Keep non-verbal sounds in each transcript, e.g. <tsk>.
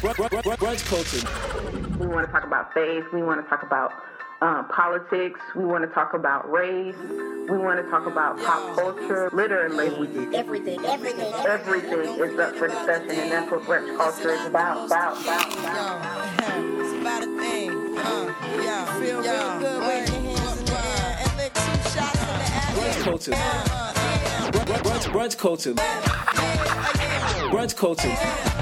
Brunch culture. We want to talk about faith. We want to talk about uh, politics. We want to talk about race. We want to talk about pop culture, literally we did. Everything, everything, everything is up for discussion, and that's what brunch culture is about. About, about, about. <laughs> It's about a thing. Uh, yeah. Feel real good. Wave your hands in the air and lick two shots in the air. Brunch culture. Brunch, brunch, brunch culture. Brunch culture.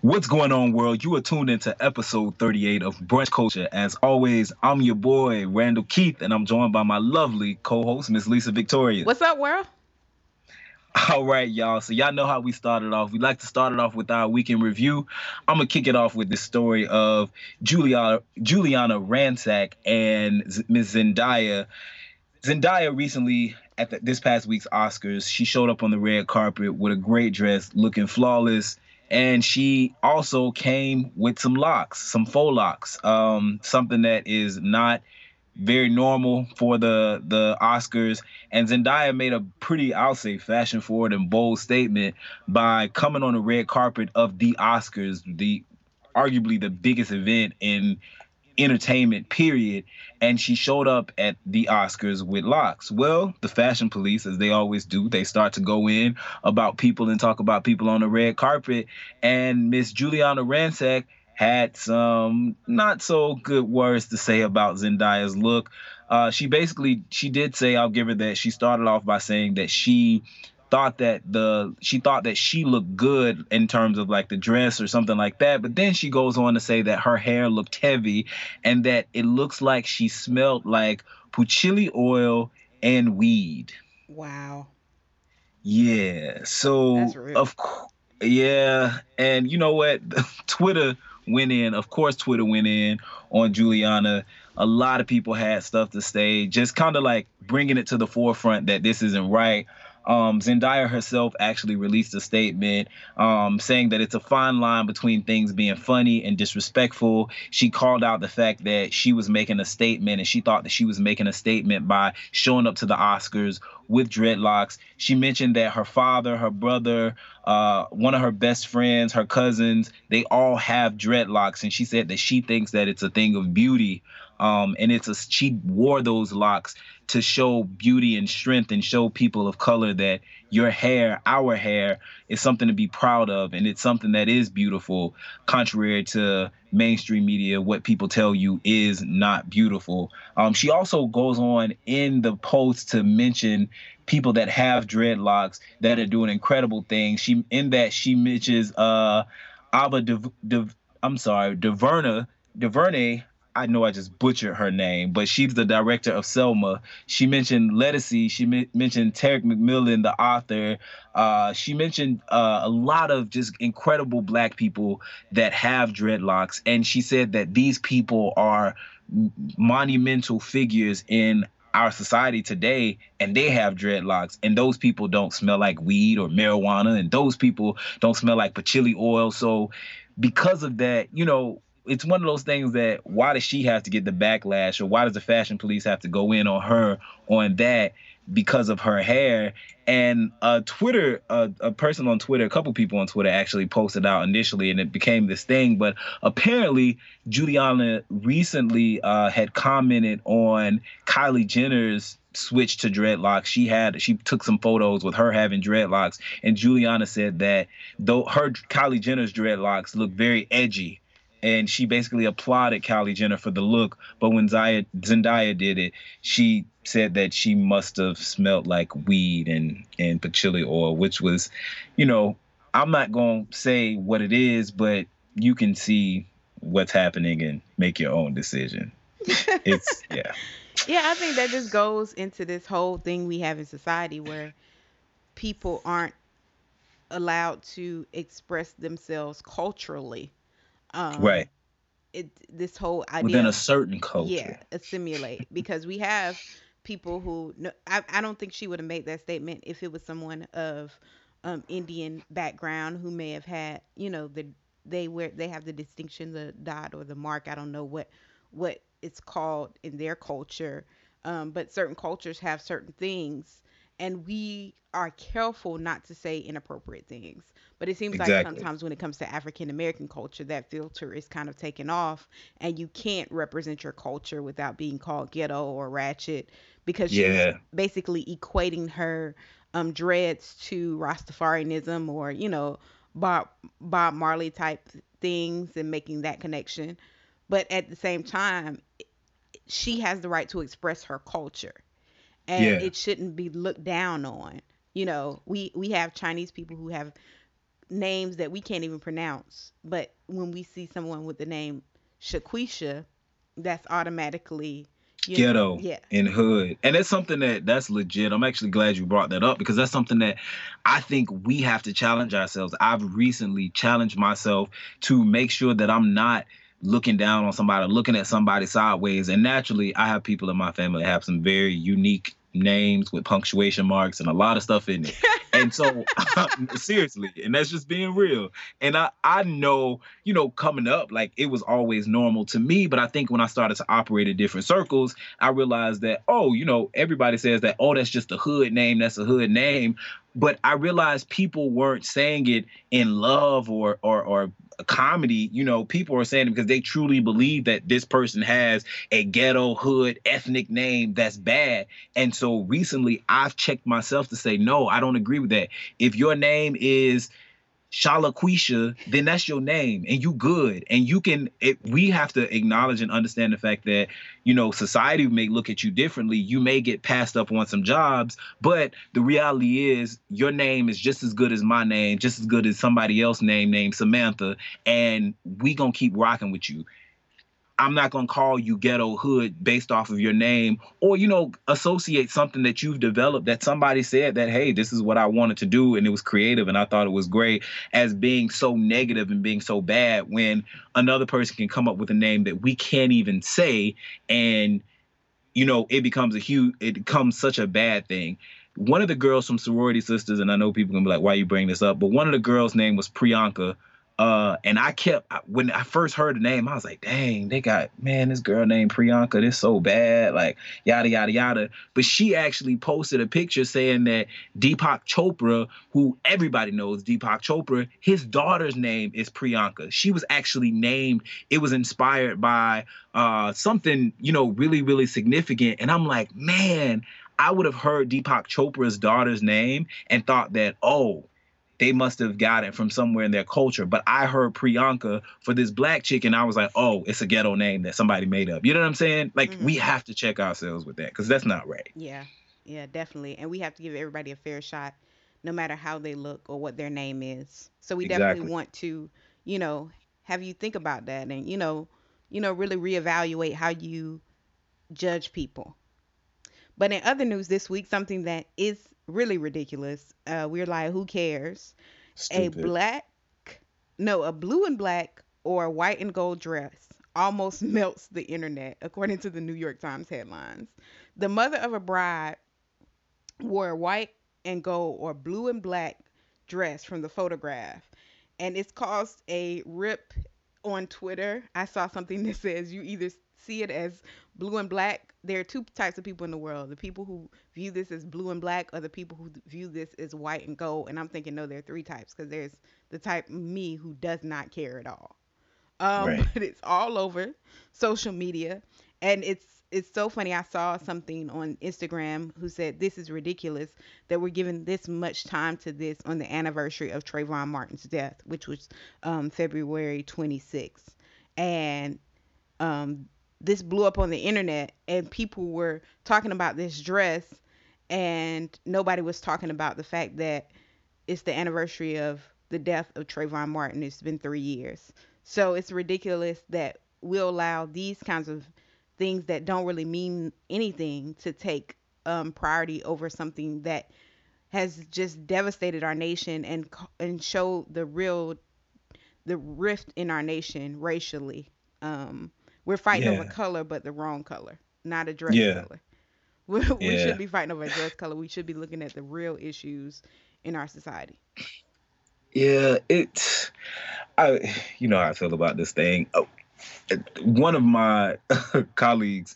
What's going on, world? You are tuned into episode 38 of Brunch Culture. As always, I'm your boy, Randall Keith, and I'm joined by my lovely co host, Miss Lisa Victoria. What's up, world? All right, y'all. So, y'all know how we started off. We like to start it off with our weekend review. I'm going to kick it off with the story of Juliana, Giuliana Rancic and Ms. Zendaya. Zendaya recently, at the, this past week's Oscars, she showed up on the red carpet with a great dress, looking flawless and she also came with some locks, some faux locks, um, something that is not very normal for the the Oscars. And Zendaya made a pretty, I'll say, fashion forward and bold statement by coming on the red carpet of the Oscars, the arguably the biggest event in entertainment period. And she showed up at the oscars with locks. Well the fashion police as they always do they start to go in about people and talk about people on the red carpet. And miss giuliana rancic had some not so good words to say about zendaya's look. Uh, she basically she did say i'll give her that. She started off by saying that she thought that the she thought that she looked good in terms of like the dress or something like that but then she goes on to say that her hair looked heavy and that it looks like she smelled like patchouli oil and weed. Wow. yeah so of course yeah and you know what? <laughs> Twitter went in of course twitter went in on giuliana. A lot of people had stuff to say just kind of like bringing it to the forefront that this isn't right um, Zendaya herself actually released a statement um, saying that it's a fine line between things being funny and disrespectful. She called out the fact that she was making a statement and she thought that she was making a statement by showing up to the Oscars with dreadlocks. She mentioned that her father, her brother, uh, one of her best friends, her cousins, they all have dreadlocks. And she said that she thinks that it's a thing of beauty. Um, and it's a she wore those locks to show beauty and strength and show people of color that your hair, our hair, is something to be proud of and it's something that is beautiful, contrary to mainstream media, what people tell you is not beautiful. Um, she also goes on in the post to mention people that have dreadlocks that are doing incredible things. She in that she mentions uh Ava De, De, I'm sorry, DeVerna, DeVernay I know I just butchered her name, but she's the director of Selma. She mentioned Lettucey. She m- mentioned Terry McMillan, the author. Uh, she mentioned uh, a lot of just incredible black people that have dreadlocks. And she said that these people are monumental figures in our society today and they have dreadlocks and those people don't smell like weed or marijuana and those people don't smell like patchouli oil so because of that you know it's one of those things that why does she have to get the backlash or why does the fashion police have to go in on her on that because of her hair? And uh twitter a person on twitter a couple people on twitter actually posted out initially and it became this thing but apparently giuliana recently uh had commented on kylie jenner's switch to dreadlocks. She had she took some photos with her having dreadlocks and giuliana said that though her kylie jenner's dreadlocks look very edgy and she basically applauded Kylie Jenner for the look. But when Zaya, Zendaya did it, she said that she must have smelled like weed and and patchouli oil, which was, you know, I'm not gonna say what it is, but you can see what's happening and make your own decision. <laughs> It's yeah. Yeah, I think that just goes into this whole thing we have in society where people aren't allowed to express themselves culturally. Um, Right. It this whole idea Within a certain culture. yeah assimilate because we have people who no, I, I don't think she would have made that statement if it was someone of um, indian background who may have had you know the they wear they have the distinction the dot or the mark i don't know what what it's called in their culture um, but certain cultures have certain things and we are careful not to say inappropriate things. But it seems Exactly. like sometimes when it comes to African American culture, that filter is kind of taken off, and you can't represent your culture without being called ghetto or ratchet because Yeah. she's basically equating her um, dreads to Rastafarianism or you know Bob Bob Marley type things and making that connection. But at the same time, she has the right to express her culture and Yeah. it shouldn't be looked down on. You know, we we have Chinese people who have names that we can't even pronounce, but when we see someone with the name Shaquisha, that's automatically you ghetto yeah. and hood and that's something that that's legit i'm actually glad you brought that up because that's something that i think we have to challenge ourselves i've recently challenged myself to make sure that i'm not looking down on somebody looking at somebody sideways and naturally i have people in my family that have some very unique names with punctuation marks and a lot of stuff in it. <laughs> And so <laughs> seriously and that's just being real. And i i know you know coming up like it was always normal to me but i think when i started to operate in different circles i realized that oh you know everybody says that oh that's just a hood name that's a hood name. But i realized people weren't saying it in love or or or comedy you know people are saying it because they truly believe that this person has a ghetto hood ethnic name that's bad. And so recently i've checked myself to say no i don't agree with that. If your name is Shalaquisha, then that's your name and you good. And you can it, we have to acknowledge and understand the fact that, you know, society may look at you differently. You may get passed up on some jobs, but the reality is your name is just as good as my name, just as good as somebody else's name named Samantha, and we gonna keep rocking with you. I'm not gonna call you ghetto hood based off of your name, or you know, associate something that you've developed that somebody said that hey, this is what I wanted to do, and it was creative, and I thought it was great, as being so negative and being so bad when another person can come up with a name that we can't even say, and you know, it becomes a huge, it becomes such a bad thing. One of the girls from sorority sisters, and I know people can be like, "Why you bring this up?" But one of the girls' name was Priyanka. Uh, and I kept when I first heard the name, I was like, "Dang, they got man, this girl named Priyanka. This so bad, like yada yada yada." But she actually posted a picture saying that Deepak Chopra, who everybody knows, Deepak Chopra, his daughter's name is Priyanka. She was actually named. It was inspired by uh, something you know really really significant. And I'm like, man, I would have heard Deepak Chopra's daughter's name and thought that, oh they must have got it from somewhere in their culture. But I heard Priyanka for this black chick, and I was like, oh, it's a ghetto name that somebody made up. You know what I'm saying? Like, Mhm. we have to check ourselves with that because that's not right. Yeah, yeah, definitely. And we have to give everybody a fair shot, no matter how they look or what their name is. So we definitely want to, you know, have you think about that and you know, you know, really reevaluate how you judge people. But in other news this week, something that is really ridiculous. Uh, we're like, who cares? A black, no, a blue and black or white and gold dress almost <laughs> melts the internet, according to the New York Times headlines. The mother of a bride wore a white and gold or blue and black dress from the photograph, and it's caused a rip on Twitter. I saw something <laughs> that says you either see it as blue and black. There are two types of people in the world: the people who view this as blue and black, or the people who view this as white and gold. And I'm thinking, no, there are three types because there's the type me who does not care at all. Um, Right. but it's all over social media, and it's it's so funny. I saw something on Instagram who said this is ridiculous that we're giving this much time to this on the anniversary of Trayvon Martin's death, which was um, February 26th, and um, this blew up on the internet, and people were talking about this dress, and nobody was talking about the fact that it's the anniversary of the death of Trayvon Martin. It's been three years. So it's ridiculous that we'll allow these kinds of things that don't really mean anything to take um, priority over something that has just devastated our nation and and show the real the rift in our nation racially. Um, we're fighting over color, but the wrong color, not a dress Yeah. color. <laughs> We, we shouldn't be fighting over a dress color. We should be looking at the real issues in our society. Yeah, it's I you know how I feel about this thing. Oh, one of my <laughs> colleagues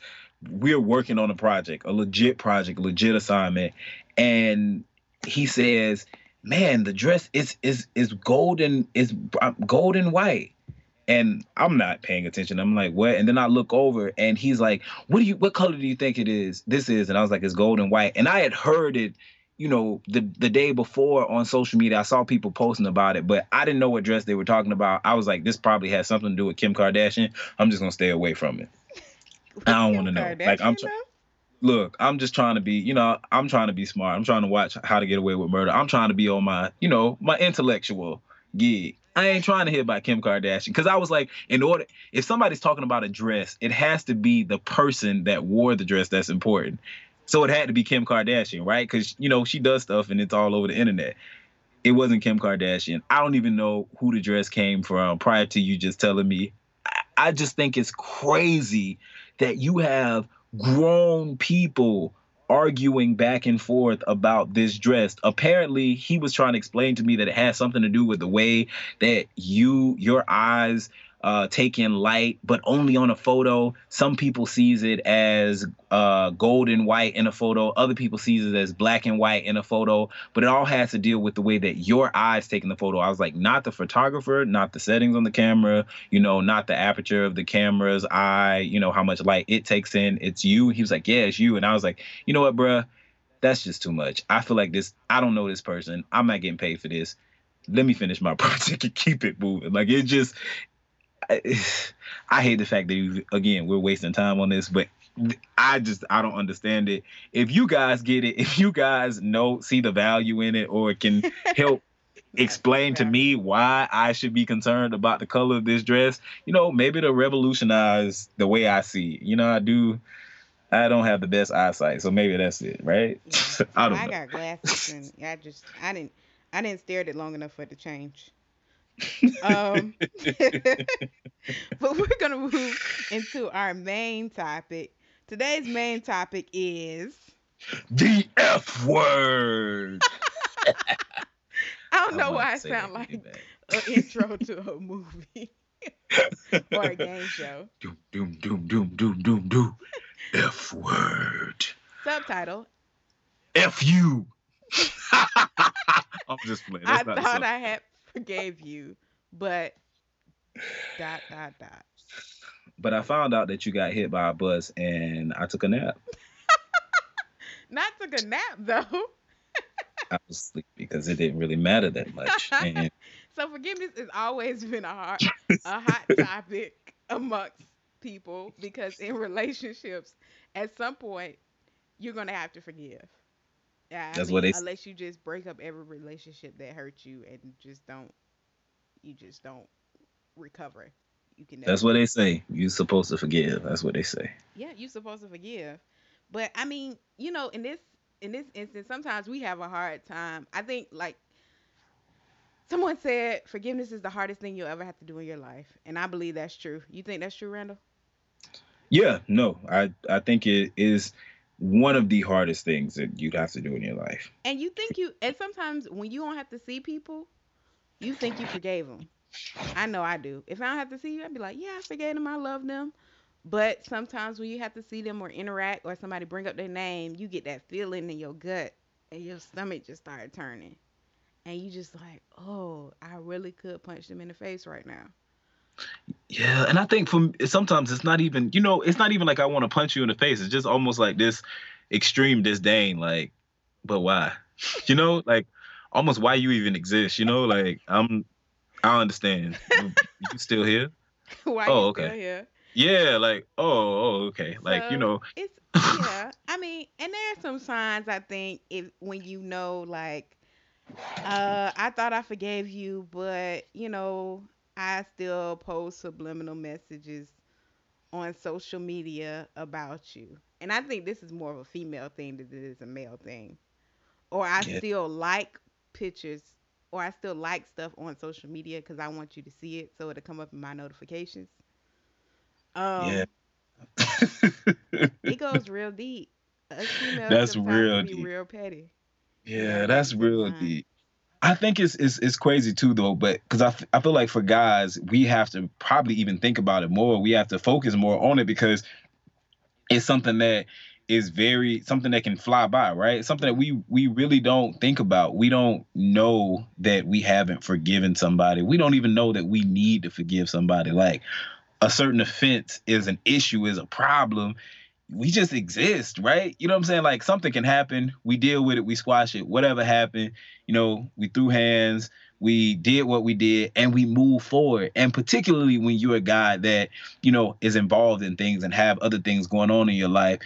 we're working on a project, a legit project, legit assignment, and he says, "Man, the dress is is is golden, is uh, golden white." And I'm not paying attention. I'm like, what? And then I look over and he's like, what do you what color do you think it is? This is. And I was like, it's gold and white. And I had heard it, you know, the the day before on social media. I saw people posting about it, but I didn't know what dress they were talking about. I was like, this probably has something to do with Kim Kardashian. I'm just gonna stay away from it. <laughs> I don't want to know. Like I'm trying look, I'm just trying to be, you know, I'm trying to be smart. I'm trying to watch How to Get Away with Murder. I'm trying to be on my, you know, my intellectual gig. I ain't trying to hear about Kim Kardashian because I was like, in order, if somebody's talking about a dress, it has to be the person that wore the dress that's important. So it had to be Kim Kardashian, right? Because you know she does stuff and it's all over the internet. It wasn't Kim Kardashian. I don't even know who the dress came from prior to you just telling me. I, just think it's crazy that you have grown people arguing back and forth about this dress. Apparently, he was trying to explain to me that it has something to do with the way that you your eyes uh, take in light, but only on a photo. Some people sees it as uh, gold and white in a photo. Other people sees it as black and white in a photo. But it all has to deal with the way that your eyes taking the photo. I was like, not the photographer, not the settings on the camera, you know, not the aperture of the camera's eye, you know, how much light it takes in. It's you. He was like, yeah, it's you. And I was like, you know what, bruh? That's just too much. I feel like this. I don't know this person. I'm not getting paid for this let me finish my <laughs> project and keep it moving. Like it just <sighs> I, hate the fact that you, again we're wasting time on this, but I just I don't understand it. If you guys get it, <laughs> if you guys know see the value in it, or can <laughs> help explain to me why I should be concerned about the color of this dress, you know, maybe to revolutionize the way I see. It. You know, I do. I don't have the best eyesight, so maybe that's it, right? Yeah. <laughs> I don't. I know. got glasses, and I just I didn't I didn't stare at it long enough for it to change um, <laughs> <laughs> but we're gonna move into our main topic. Today's main topic is the F word. <laughs> I don't know I why I sound like an intro to a movie or a game show. Doom, doom, doom, doom, doom, doom, doom. F word. Subtitle. F you. I'm just playing. That's I thought I had forgave you, but dot dot dot. But I found out that you got hit by a bus and I took a nap. <laughs> Not took a nap though. <laughs> I was asleep because it didn't really matter that much. <laughs> And... so forgiveness has always been a hard, a hot topic amongst people because in relationships, at some point, you're gonna have to forgive. Yeah, that's mean, what they. Unless you just break up every relationship that hurt you and just don't, you just don't recover. You can. That's what they say. You're supposed to forgive. That's what they say. Yeah, you're supposed to forgive. But I mean, you know, in this in this instance, sometimes we have a hard time. I think like someone said, forgiveness is the hardest thing you'll ever have to do in your life, and I believe that's true. You think that's true, Randall? Yeah, no, I I think it is one of the hardest things that you'd have to do in your life. And you think you, and sometimes when you don't have to see people, you think you forgave them. I know I do. If I don't have to see you, I'd be like, yeah, I forgave them. I love them. But sometimes when you have to see them or interact or somebody bring up their name, you get that feeling in your gut and your stomach just start turning. And you just like, oh, I really could punch them in the face right now. Yeah, and I think from sometimes it's not even you know it's not even like I want to punch you in the face. It's just almost like this extreme disdain. Like, but why? <laughs> You know, like almost why you even exist. You know, like I'm. I understand. <laughs> you, you still here? <laughs> Why oh, okay. here? Yeah, like oh, oh okay, like so you know. It's yeah. I mean, and there are some signs I think if when you know like, uh, I thought I forgave you, but you know I still post subliminal messages on social media about you. And I think this is more of a female thing than it is a male thing. Or I yeah. still like pictures or I still like stuff on social media because I want you to see it so it'll come up in my notifications. Um, yeah. it <laughs> goes real deep. that's real deep. Real petty. Yeah, that's real deep. I think it's it's, it's crazy too though, but because I, f- I feel like for guys we have to probably even think about it more. We have to focus more on it because it's something that is very something that can fly by, right? Something that we we really don't think about. We don't know that we haven't forgiven somebody. We don't even know that we need to forgive somebody. Like a certain offense is an issue, is a problem. We just exist, right? You know what I'm saying? Like something can happen, we deal with it, we squash it. Whatever happened, you know, we threw hands, we did what we did and we move forward and particularly when you're a guy that you know is involved in things and have other things going on in your life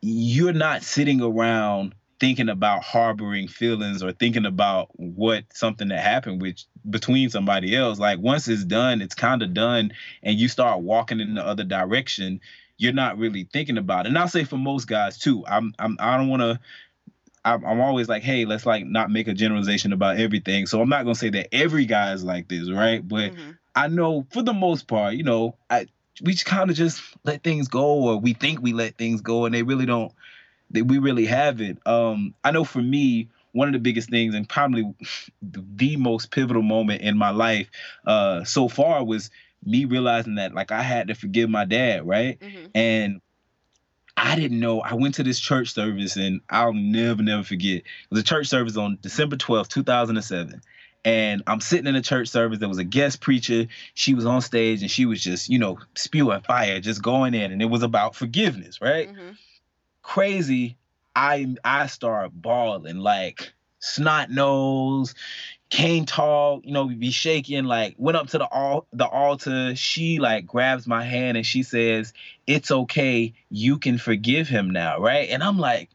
you're not sitting around thinking about harboring feelings or thinking about what something that happened with between somebody else like once it's done it's kind of done and you start walking in the other direction you're not really thinking about it. And i'll say for most guys too i'm, I'm i don't want to I'm, I'm always like hey let's like not make a generalization about everything. So i'm not gonna say that every guy is like this right? But Mm-hmm. i know for the most part you know i we kind of just let things go or we think we let things go and they really don't they, we really haven't. Um i know for me one of the biggest things and probably the most pivotal moment in my life uh so far was me realizing that like i had to forgive my dad right Mhm. and I didn't know. I went to this church service, and I'll never, never forget. It was a church service on December 12th, 2007. And I'm sitting in a church service. There was a guest preacher. She was on stage, and she was just, you know, spewing fire, just going in. And it was about forgiveness, right? Mhm. Crazy. I I start bawling like snot nose, can't talk, you know, be shaking. Like went up to the all the altar. She like grabs my hand and she says, "It's okay. You can forgive him now, right?" And I'm like,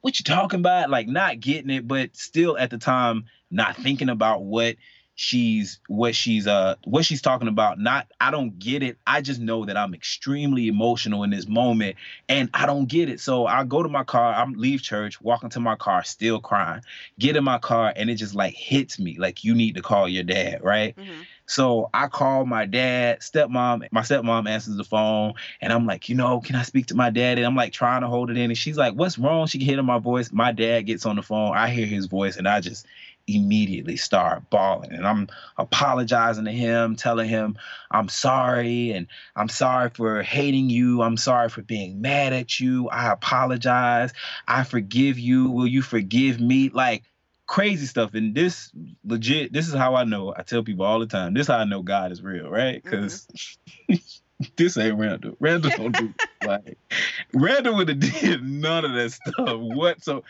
"What you talking about?" Like not getting it, but still at the time not thinking about what she's what she's uh what she's talking about not i don't get it i just know that i'm extremely emotional in this moment and i don't get it so i go to my car i'm leave church walk into my car still crying get in my car and it just like hits me like you need to call your dad right Mhm. so I call my dad, stepmom. My stepmom answers the phone, and I'm like, you know, can I speak to my dad? And I'm like trying to hold it in, and she's like, what's wrong? She can hear my voice. My dad gets on the phone. I hear his voice, and I just immediately start bawling, and I'm apologizing to him, telling him I'm sorry, and I'm sorry for hating you. I'm sorry for being mad at you. I apologize. I forgive you. Will you forgive me? Like crazy stuff. And this legit, this is how I know. I tell people all the time, this is how I know God is real, right? Mm-hmm. Because <laughs> this ain't Randall. Randall don't do <laughs> like Randall would have did none of that stuff. What so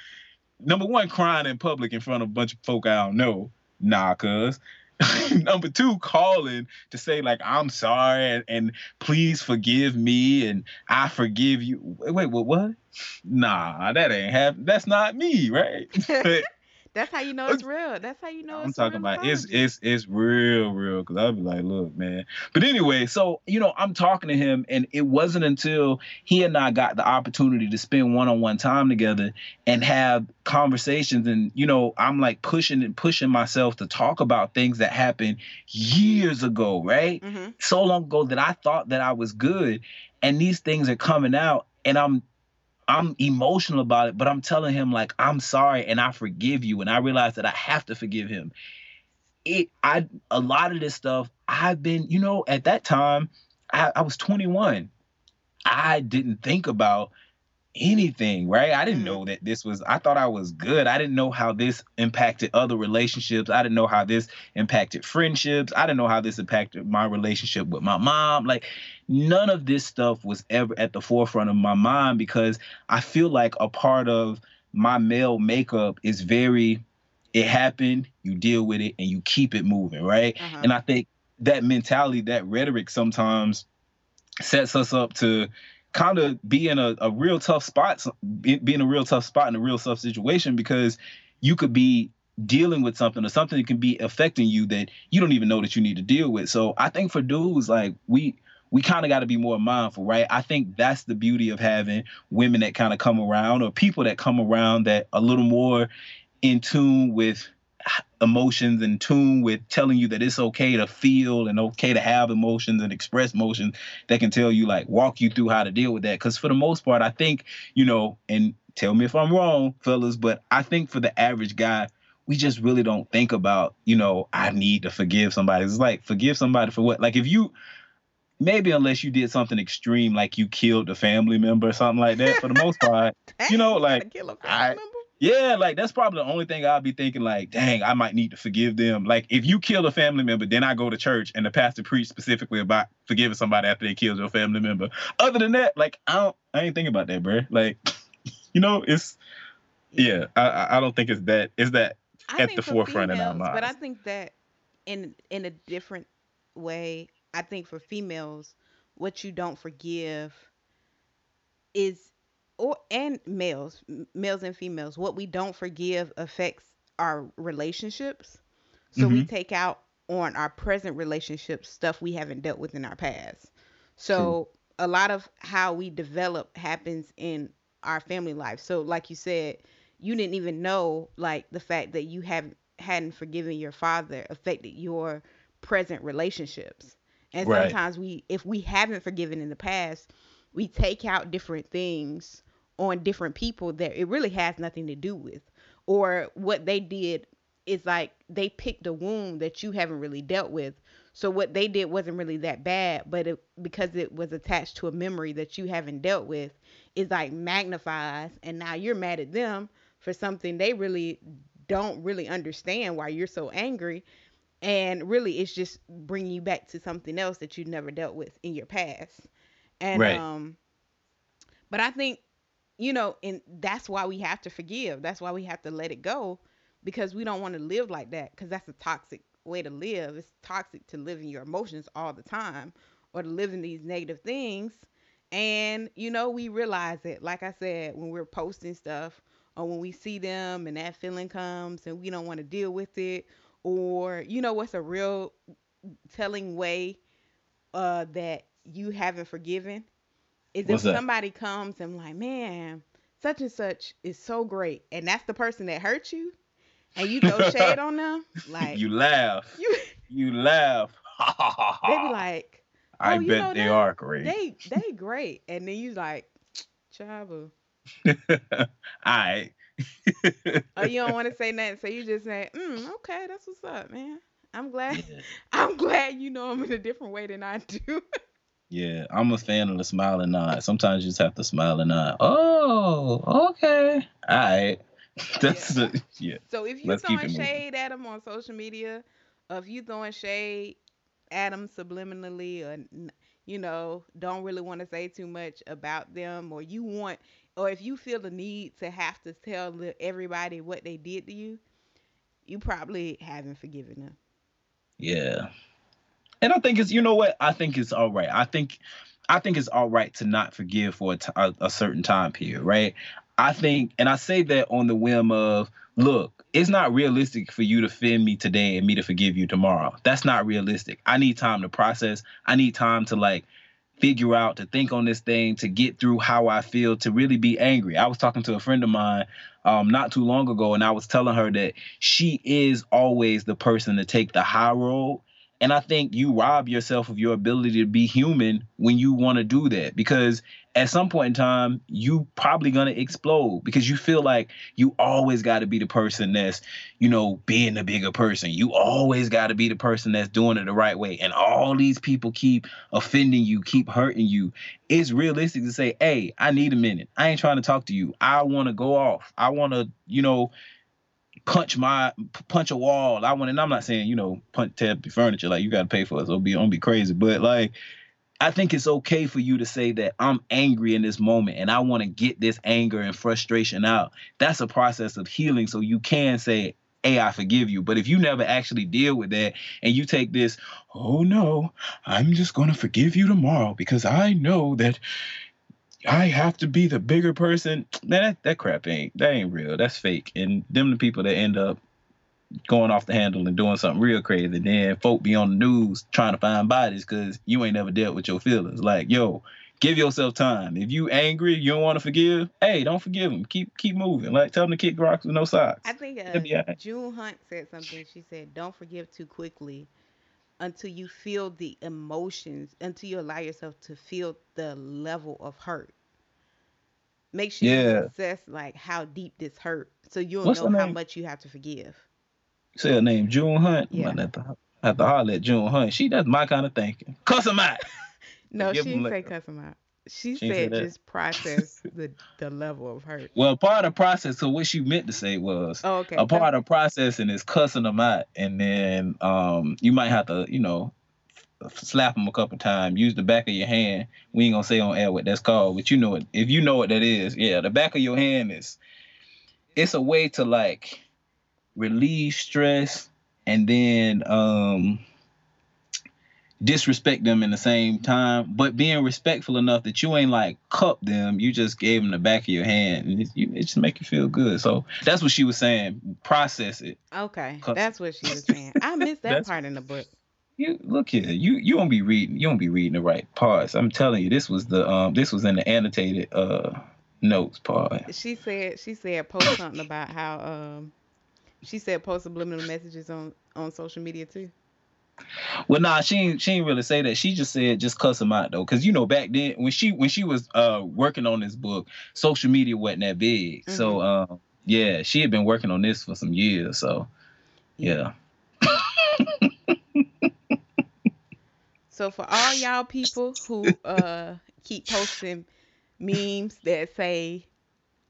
number one, crying in public in front of a bunch of folk I don't know. Nah, cuz. <laughs> number two, calling to say like I'm sorry and, and please forgive me and I forgive you. Wait, what? What? Nah, that ain't happen. That's not me, right? <laughs> But That's how you know it's real. That's how you know I'm talking about it's it's it's real, real. Cause I'll be like, look, man. But anyway, so you know, I'm talking to him, and it wasn't until he and I got the opportunity to spend one-on-one time together and have conversations, and you know, I'm like pushing and pushing myself to talk about things that happened years ago, right? Mhm. so long ago that I thought that I was good, and these things are coming out, and I'm I'm emotional about it, but I'm telling him like I'm sorry and I forgive you, and I realize that I have to forgive him. It I a lot of this stuff I've been, you know, at that time I, I was 21. I didn't think about anything, right? I didn't Mhm. know that this was I thought I was good. I didn't know how this impacted other relationships. I didn't know how this impacted friendships. I didn't know how this impacted my relationship with my mom. Like none of this stuff was ever at the forefront of my mind because I feel like a part of my male makeup is very it happened, you deal with it and you keep it moving, right? Uh-huh. And I think that mentality, that rhetoric sometimes sets us up to kind of be in a, a real tough spot, be, be in a real tough spot in a real tough situation because you could be dealing with something or something that can be affecting you that you don't even know that you need to deal with. So I think for dudes, like we we kind of got to be more mindful, right? I think that's the beauty of having women that kind of come around or people that come around that a little more in tune with emotions in tune with telling you that it's okay to feel and okay to have emotions and express emotions that can tell you like walk you through how to deal with that because for the most part i think you know and tell me if i'm wrong fellas but i think for the average guy we just really don't think about you know i need to forgive somebody it's like forgive somebody for what like if you maybe unless you did something extreme like you killed a family member or something like that. For the most part, you know, <laughs> like kill a family I- member? Yeah, like that's probably the only thing I'll be thinking. Like, dang, I might need to forgive them. Like, if you kill a family member, then I go to church and the pastor preach specifically about forgiving somebody after they killed your family member. Other than that, like, I don't, I ain't thinking about that, bro. Like, <laughs> you know, it's yeah, I, I don't think it's that. It's that I at the for forefront in our females, But I think that in in a different way, I think for females, what you don't forgive is or and males, males and females, what we don't forgive affects our relationships. So we Mm-hmm. take out on our present relationships stuff we haven't dealt with in our past. So a lot of how we develop happens in our family life. So like you said, you didn't even know like the fact that you haven't hadn't forgiven your father affected your present relationships. And Right. sometimes we if we haven't forgiven in the past, we take out different things on different people that it really has nothing to do with. Or what they did is like they picked a wound that you haven't really dealt with. So what they did wasn't really that bad, but it, because it was attached to a memory that you haven't dealt with, is like magnifies, and now you're mad at them for something they really don't really understand why you're so angry, and really it's just bringing you back to something else that you never dealt with in your past, and Right. um, but I think you know, and that's why we have to forgive. That's why we have to let it go because we don't want to live like that because that's a toxic way to live. It's toxic to live in your emotions all the time or to live in these negative things. And, you know, we realize it. Like I said, when we're posting stuff or when we see them and that feeling comes and we don't want to deal with it. Or, you know, what's a real telling way uh, that you haven't forgiven? Is What's if that? somebody comes and like, man, such and such is so great, and that's the person that hurt you, and you throw shade on them, <laughs> like you laugh, you, you laugh. <laughs> they be like, <laughs> I "Oh, you bet know they them? are great. they they great, and then you like. All right. Oh, you don't want to say nothing, so you just say, mm, okay, that's what's up, man. I'm glad, I'm glad you know him in a different way than I do. Yeah, I'm a fan of the smile and nod. Sometimes you just have to smile and nod. Oh, okay. All right. <laughs> That's the yeah. So if you Let's throwing shade at him on social media, or if you throwing shade at them subliminally, or you know don't really want to say too much about them, or you want, or if you feel the need to have to tell everybody what they did to you, you probably haven't forgiven them. Yeah. And I think it's you know what? I think it's all right. I think I think it's all right to not forgive for a, t- a, certain time period, right? I think and I say that on the whim of look, it's not realistic for you to offend me today and me to forgive you tomorrow. That's not realistic. I need time to process. I need time to like figure out to think on this thing to get through how I feel to really be angry. I was talking to a friend of mine um not too long ago and I was telling her that she is always the person to take the high road and I think you rob yourself of your ability to be human when you want to do that because at some point in time you probably to explode because you feel like you always got to be the person that's you know being the bigger person. You always got to be the person that's doing it the right way. And all these people keep offending you keep hurting you. It's realistic to say hey i need a minute. I ain't trying to talk to you. I want to go off. I want to you know punch my punch a wall. I want, and I'm not saying you know punch tear furniture like you got to pay for it. So don't be don't be crazy, but like I think it's okay for you to say that I'm angry in this moment and I want to get this anger and frustration out. That's a process of healing. So you can say, Hey, I forgive you. But if you never actually deal with that and you take this, oh no, I'm just gonna forgive you tomorrow because I know that I have to be the bigger person. Man, that, that crap ain't that ain't real. That's fake. And them the people that end up going off the handle and doing something real crazy. Then folk be on the news trying to find bodies because you ain't never dealt with your feelings. Like, yo, give yourself time. If you angry, you don't want to forgive. Hey, don't forgive them. Keep keep moving. Like, tell them to kick rocks with no socks. I think It'll be all uh, right. June Hunt said something. She said, "Don't forgive too quickly until you feel the emotions, until you allow yourself to feel the level of hurt. Make sure you assess like how deep this hurt, so you'll What's know how name? much you have to forgive." Say her name, June Hunt. Yeah. Yeah. Have to, have to holler at June Hunt. She does my kind of thinking. Cuss him out. <laughs> No, she didn't say cuss him out. She, She said that. just process the the level of hurt. Well, part of the process. So what she meant to say was, Oh, okay. a part of processing is cussing them out, and then um, you might have to, you know, slap them a couple times. Use the back of your hand. We ain't gonna say on air what that's called, but you know it. If you know what that is, yeah, the back of your hand is. It's a way to like relieve stress, and then um, disrespect them in the same time, but being respectful enough that you ain't like cup them. You just gave them the back of your hand, and it, you, it just make you feel good. So that's what she was saying. Process it. Okay, cuss. that's what she was saying. I missed that <laughs> part in the book. You look here. You you won't be reading. You won't be reading the right parts. I'm telling you, this was the um this was in the annotated uh notes part. She said she said post something about how um she said post subliminal messages on on social media too. Well, nah, she ain't she ain't really say that. She just said just cuss them out though, because you know back then when she when she was uh working on this book, social media wasn't that big. So um yeah, she had been working on this for some years. So yeah. <laughs> So for all y'all people who uh keep posting memes that say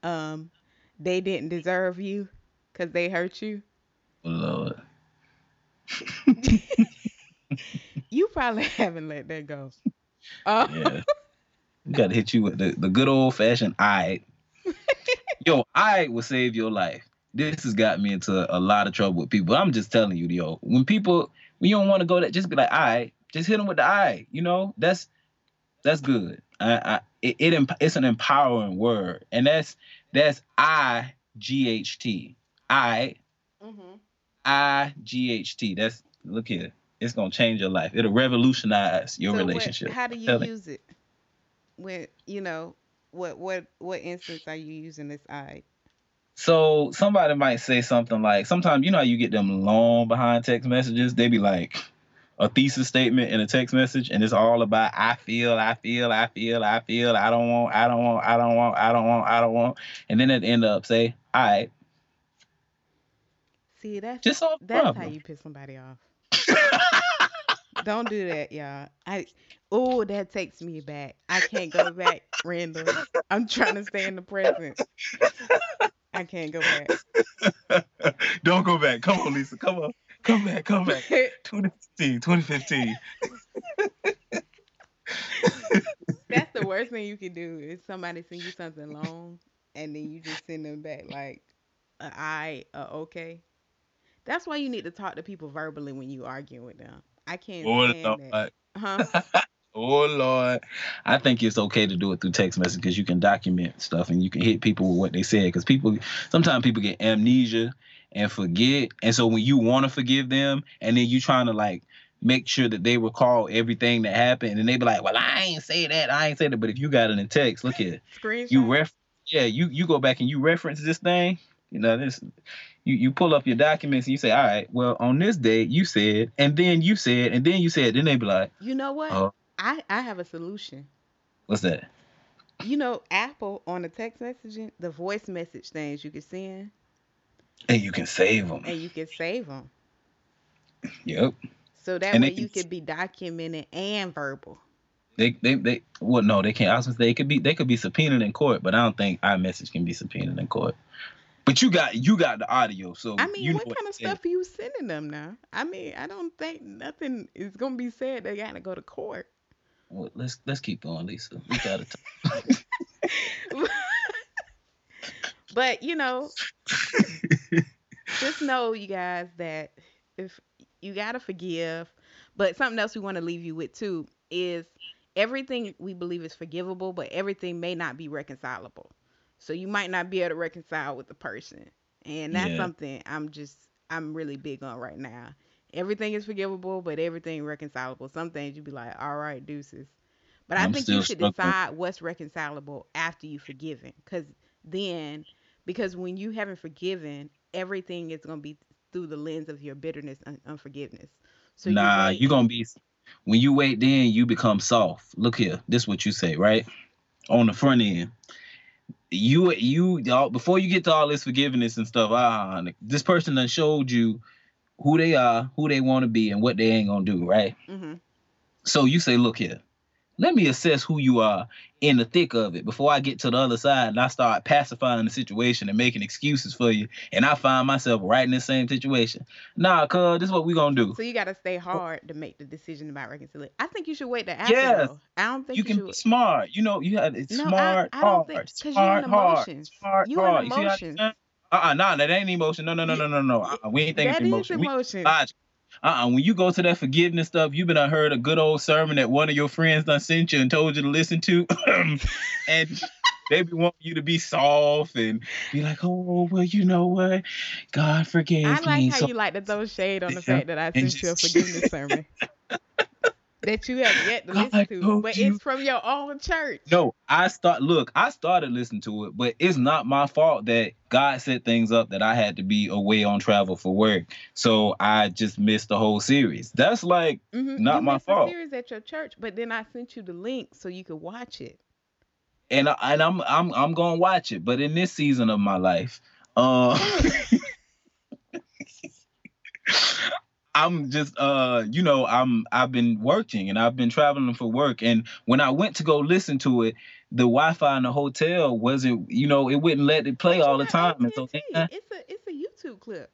um they didn't deserve you because they hurt you, Lord. you probably <laughs> haven't let that go. Uh, Yeah. We gotta hit you with the, the good old fashioned I. <laughs> Yo, I will save your life. This has got me into a lot of trouble with people. I'm just telling you, yo. When people when you don't want to go that, just be like, I. Just hit them with the I. You know, that's that's good. I, I it, it it's an empowering word, and that's that's I G H T. I mhm. I G H T. That's look here. It's gonna change your life. It'll revolutionize your So what- relationship. how do you Tell use it? When you know what what what instance are you using this I? So somebody might say something like, sometimes you know how you get them long behind text messages. They be like a thesis statement in a text message, and it's all about I feel, I feel, I feel, I feel, I don't want, I don't want, I don't want, I don't want, I don't want, and then the end up say, all right, See that's just solve that's how you piss somebody off. Don't do that, y'all. I oh that takes me back. I can't go back, Randall. I'm trying to stay in the present. I can't go back. <laughs> don't go back. Come on, Lisa. Come on. Come back. Come back. <laughs> 2015. 2015. <laughs> That's the worst thing you can do is somebody send you something long and then you just send them back like I okay. That's why you need to talk to people verbally when you arguing with them. I can't Oh that. Lord. Huh? <laughs> Oh Lord. I think it's okay to do it through text message because you can document stuff and you can hit people with what they said. Because people sometimes people get amnesia and forget. And so when you want to forgive them and then you trying to like make sure that they recall everything that happened and they be like, Well, I ain't say that, I ain't say that. But if you got it in text, look here. <laughs> Screenshot. You ref yeah, you you go back and you reference this thing. You know, this you, you pull up your documents and you say, All right, well, on this date you said, and then you said, and then you said, then they be like, You know what? Oh. I I have a solution. What's that? You know, Apple on the text messaging, the voice message things you can send And you can save them. and you can save them. Yep. So that And way you can- could be documented and verbal. They they they well no they can't. I was gonna say they could be they could be subpoenaed in court, but I don't think iMessage can be subpoenaed in court. But you got you got the audio, so I mean, you what know kind of stuff are you sending them now? I mean, I don't think nothing is gonna be said. They gotta go to court. Well, let's let's keep going, Lisa. We gotta. T- <laughs> but you know, <laughs> just know you guys that if you gotta forgive, but something else we want to leave you with too is everything we believe is forgivable, but everything may not be reconcilable. So you might not be able to reconcile with the person, and that's Yeah. something I'm just I'm really big on right now. Everything is forgivable, but everything reconcilable. Some things you'd be like, all right, deuces. But I I'm think you should decide what's reconcilable after you've forgiven, because then because when you haven't forgiven, everything is gonna be through the lens of your bitterness and unforgiveness. So nah, wait- you gonna be when you wait. Then you become soft. Look here. This is what you say, right? On the front end. You you y'all before you get to all this forgiveness and stuff. Ah, this person done showed you who they are, who they want to be, and what they ain't gonna do, right? Mhm. So you say, look here, let me assess who you are in the thick of it before I get to the other side and I start pacifying the situation and making excuses for you. And I find myself right in the same situation. Nah, cuz, this is what we gonna do. So you got to stay hard to make the decision about reconciliation. I think you should wait to after. Yes. though. I don't think You you, can should. be smart. You know, you had it's No, smart, I don't hard, think- 'cause you in smart, hard, emotions. smart, You in hard. You see how emotions. Uh-uh, nah, that ain't emotion. No, no, no, no, no, no. Uh-uh, we ain't thinking That is emotion. We emotion. logic. Uh-uh. When you go to that forgiveness stuff, you've been I heard a good old sermon that one of your friends done sent you and told you to listen to. <clears throat> and they be wanting you to be soft and be like, oh, well, you know what? God forgave I like me. how so you like to throw shade on the fact that I sent you a forgiveness sermon <laughs> that you have yet to God listen to, but you. it's from your own church. No, I start look, I started listening to it, but it's not my fault that God set things up that I had to be away on travel for work. So I just missed the whole series. That's like Mhm. Not you my missed the fault. series at your church, but then I sent you the link so you could watch it. and I, and I'm I'm I'm going to watch it, but in this season of my life, uh <laughs> <laughs> I'm just uh you know I'm I've been working and I've been traveling for work and when I went to go listen to it the Wi-Fi in the hotel wasn't you know it wouldn't let it play all the time and so it's a it's a YouTube clip.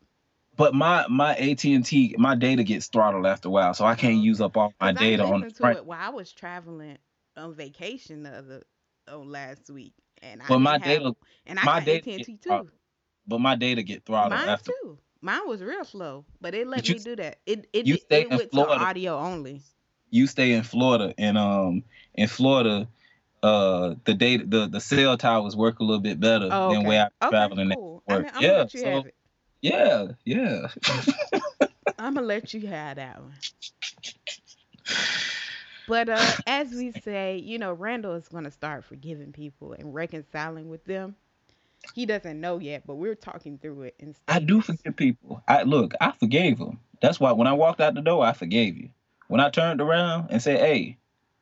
but my my AT&T my data gets throttled after a while so I can't Oh. use up all my data I on the to it while I was traveling on vacation the other on last week, and I But my didn't have- data and I my got data AT&T too. but my data get throttled Mine after too. Mine was real slow, but it let you- me do that. It it, you stay it went to audio only. you stay in Florida and um in Florida uh the data the the cell towers work a little bit better Oh, than okay. where I'm okay, traveling cool. I mean, yeah, gonna let you so yeah, yeah. <laughs> I'm gonna let you have that one. But uh, as we say, you know, Randall is gonna start forgiving people and reconciling with them. He doesn't know yet, but we're talking through it. And I do forgive people. I look, I forgave him. That's why when I walked out the door, I forgave you. When I turned around and said, "Hey,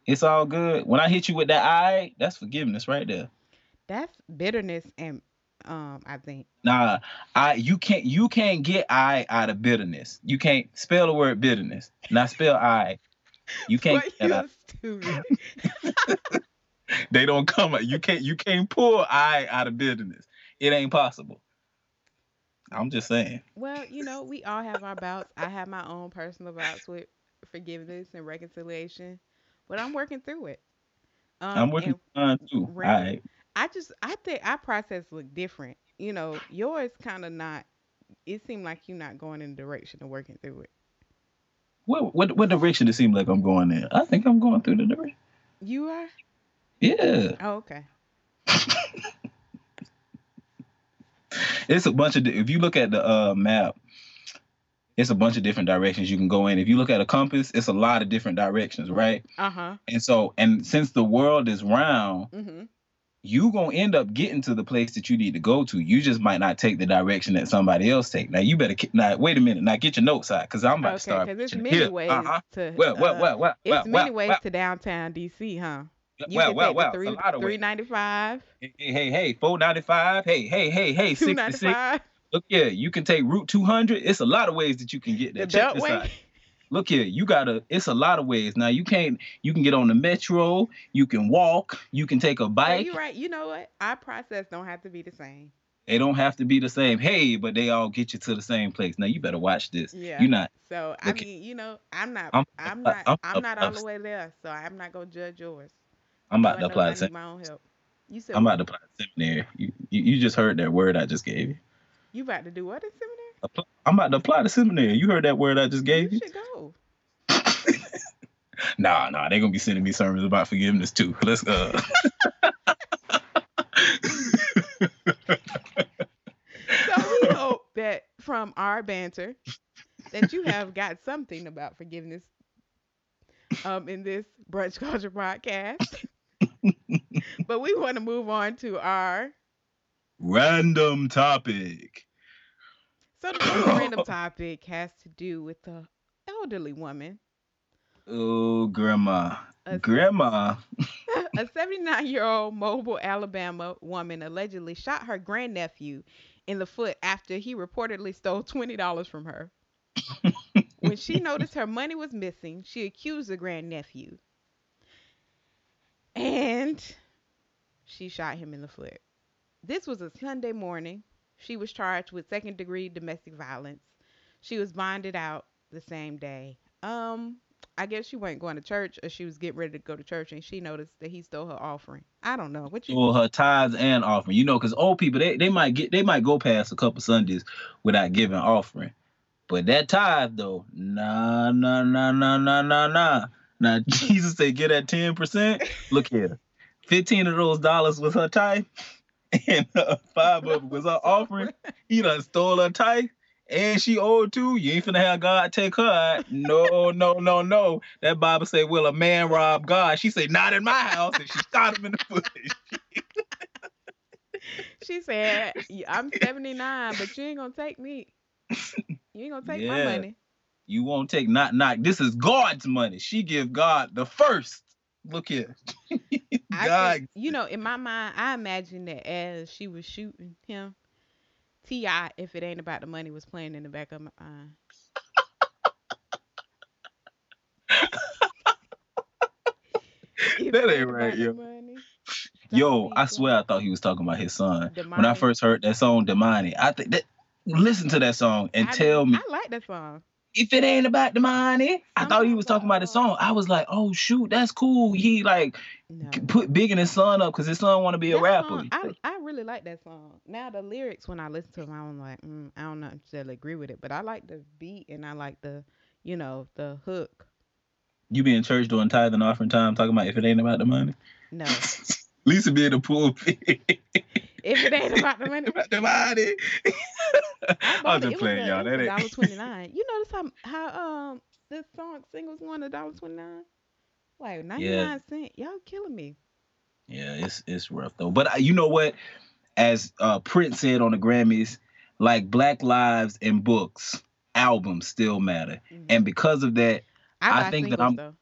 it's all good," when I hit you with that "I," that's forgiveness right there. That's bitterness, and um, I think. Nah, I you can't you can't get I out of bitterness. You can't spell the word bitterness. Now spell I. You can't you stupid. <laughs> They don't come. You can't. You can't pull I out of bitterness. It ain't possible. I'm just saying. Well, you know, we all have our bouts. I have my own personal bouts with forgiveness and reconciliation, but I'm working through it. Um, I'm working on too. Right. I just, I think our process look different. You know, yours kind of not. It seemed like you're not going in the direction of working through it. What what what direction it seems like I'm going in? I think I'm going through the direction. You are? Yeah. Oh, okay. <laughs> It's a bunch of. If you look at the uh, map, it's a bunch of different directions you can go in. If you look at a compass, it's a lot of different directions, right? Uh huh. And so, and since the world is round, Mhm. you gonna end up getting to the place that you need to go to. You just might not take the direction that somebody else take. Now you better now wait a minute. Now get your notes out because I'm about to Okay, start. because there's many here. ways Uh-huh. to. Well, well, uh, well, well, It's well, many well, ways well, to downtown DC, huh? You well, well, well, three a lot of three ninety five, Hey, hey, hey, four ninety five. Hey, hey, hey, hey, sixty <laughs> six. Look here, you can take Route two hundred. It's a lot of ways that you can get the there. Check this Beltway. out. Look here, you gotta. It's a lot of ways. Now you can't. You can get on the metro. You can walk. You can take a Yeah, bike. you're right. You know what? Our process don't have to be the same. They don't have to be the same. Hey, but they all get you to the same place. Now you better watch this. Yeah. You're not. So I mean, you know, I'm not. I'm- I'm, I'm- not. I'm I'm, not all the way there. So I'm not gonna judge yours. I'm about to apply I the sem- my own help. You said I'm about to apply the seminary. You, you you just heard that word I just gave you. you about to do what in seminary? I'm about to apply the seminary. You heard that word I just gave You you? should go. <laughs> Nah, nah, they're gonna be sending me sermons about forgiveness too. Let's uh <laughs> So we <laughs> hope that from our banter that you have got something about forgiveness um in this brunch culture podcast. <laughs> but we want to move on to our random topic. so the random topic has to do with the elderly woman. Oh, grandma. A- Grandma. <laughs> a <laughs> 79 year old Mobile, Alabama woman allegedly shot her grandnephew in the foot after he reportedly stole $20 from her. when she noticed her money was missing, she accused the grandnephew. And she shot him in the foot. This was a Sunday morning. She was charged with second degree domestic violence. She was bonded out the same day. Um, I guess she wasn't going to church or she was getting ready to go to church and she noticed that he stole her offering. I don't know. What you Or her tithes and offering. You know, because old people they, they might get they might go past a couple Sundays without giving offering. But that tithe though, nah, nah, nah, nah, nah, nah, nah. Now <laughs> Jesus said get that 10%. Look here. 15 of those dollars was her tithe, <laughs> and uh, five of it was her <laughs> offering. He done stole her tithe. And she owed too. You ain't finna have God take her out. No, no, no, no. That Bible say, "Will a man rob God?" She say, "Not in my house," and she shot him in the foot. She said, "I'm 79, but you ain't gonna take me. You ain't gonna take my money. You won't take not knock. This is God's money. She give God the first. Look here. <laughs> God. you know, in my mind, I imagine that as she was shooting him, T.I., if it ain't about the money, was playing in the back of my mind. That ain't right, yo. money, Yo, I swear I thought he was talking about his son. going- When I first heard that song, Demani, I think that listen to that song and I tell me I like that song. If it ain't about the money. I thought he was talking about the song. I was like, oh shoot, that's cool. He like No. put bigging his son up because his son want to be a That rapper. song, I, I really like that song. Now the lyrics, when I listen to them, I'm like, mm, I don't necessarily agree with it, but I like the beat and I like the, you know, the hook. you be in church during tithe and offering time talking about if it ain't about the money. No, <laughs> Lisa be in the pulpit. <laughs> if it ain't about the money, <laughs> about the money. I I'm just playing, y'all. That ain't. twenty nine. You notice how how um this song singles going a dollar twenty nine? Like ninety nine cent. Y'all killing me. Yeah, it's it's rough though. But uh, you know what? As uh, Prince said on the Grammys, like Black Lives and books, albums still matter, Mhm. and because of that, I, I think that I'm- though.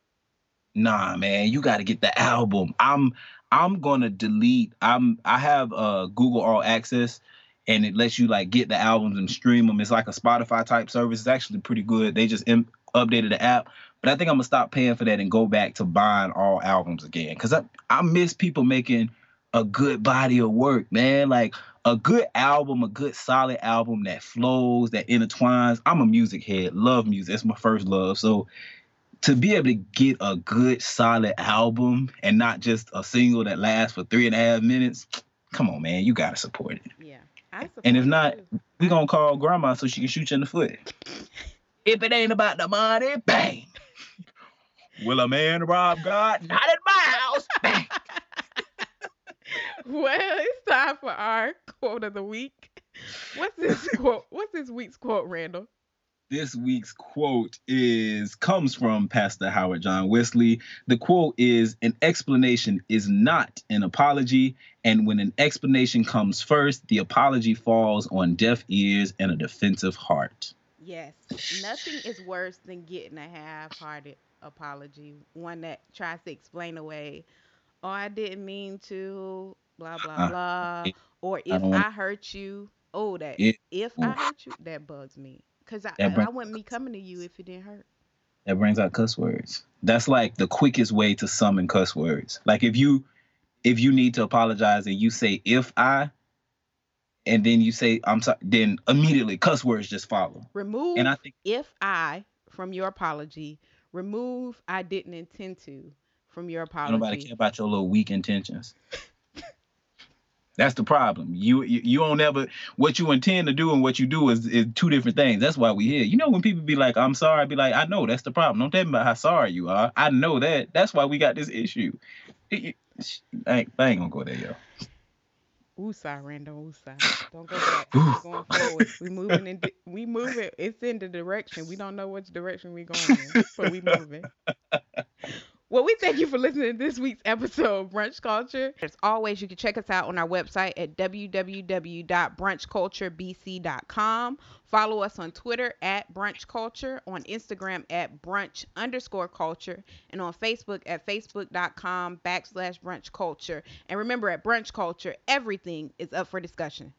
nah, man, you got to get the album. I'm I'm gonna delete. I'm I have uh Google All Access, and it lets you like get the albums and stream them. It's like a Spotify type service. It's actually pretty good. They just Im- updated the app, but I think I'm gonna stop paying for that and go back to buying all albums again because I I miss people making a good body of work, man. Like a good album, a good solid album that flows, that intertwines. I'm a music head, love music. That's my first love. So to be able to get a good solid album and not just a single that lasts for three and a half minutes, <tsk> come on, man, you gotta support it. Yeah. I support And if not. We gonna call grandma so she can shoot you in the foot. <laughs> If it ain't about the money, bang. <laughs> Will a man rob God? Not in my house. Bang. <laughs> Well, it's time for our quote of the week. What's this quote? What's this week's quote, Randall? This week's quote is comes from Pastor Howard John Wesley. The quote is an explanation is not an apology, and when an explanation comes first, the apology falls on deaf ears and a defensive heart. Yes. Nothing is worse than getting a half-hearted apology, one that tries to explain away, "Oh, I didn't mean to," blah blah Uh, blah, or if don't I, hurt you. Oh, that It- if I hurt you, that bugs me, cause I, I, wouldn't be coming to you if it didn't hurt. That brings out cuss words. That's like the quickest way to summon cuss words. Like if you if you need to apologize and you say if I and then you say I'm sorry, then immediately cuss words just follow. Remove And I think if I from your apology. Remove I didn't intend to from your apology. nobody care about your little weak intentions. That's the problem. You, you don't ever what you intend to do and what you do is, is two different things. That's why we here. You know when people be like, "I'm sorry," I be like, "I know that's the problem." Don't tell me about how sorry you are. I know that. That's why we got this issue. It- it- I ain't, I ain't gonna go there, yo. Woosah, Randall, woosah. Don't go back. We're going forward. We moving in. Di- we moving. It's in the direction. We don't know which direction we're going in, but we moving. <laughs> Well, we thank you for listening to this week's episode of Brunch Culture. As always, you can check us out on our website at www.brunchculturebc.com. Follow us on Twitter at Brunch Culture, on Instagram at Brunch underscore Culture, and on Facebook at facebook.com backslash Brunch Culture. And remember, at Brunch Culture, everything is up for discussion.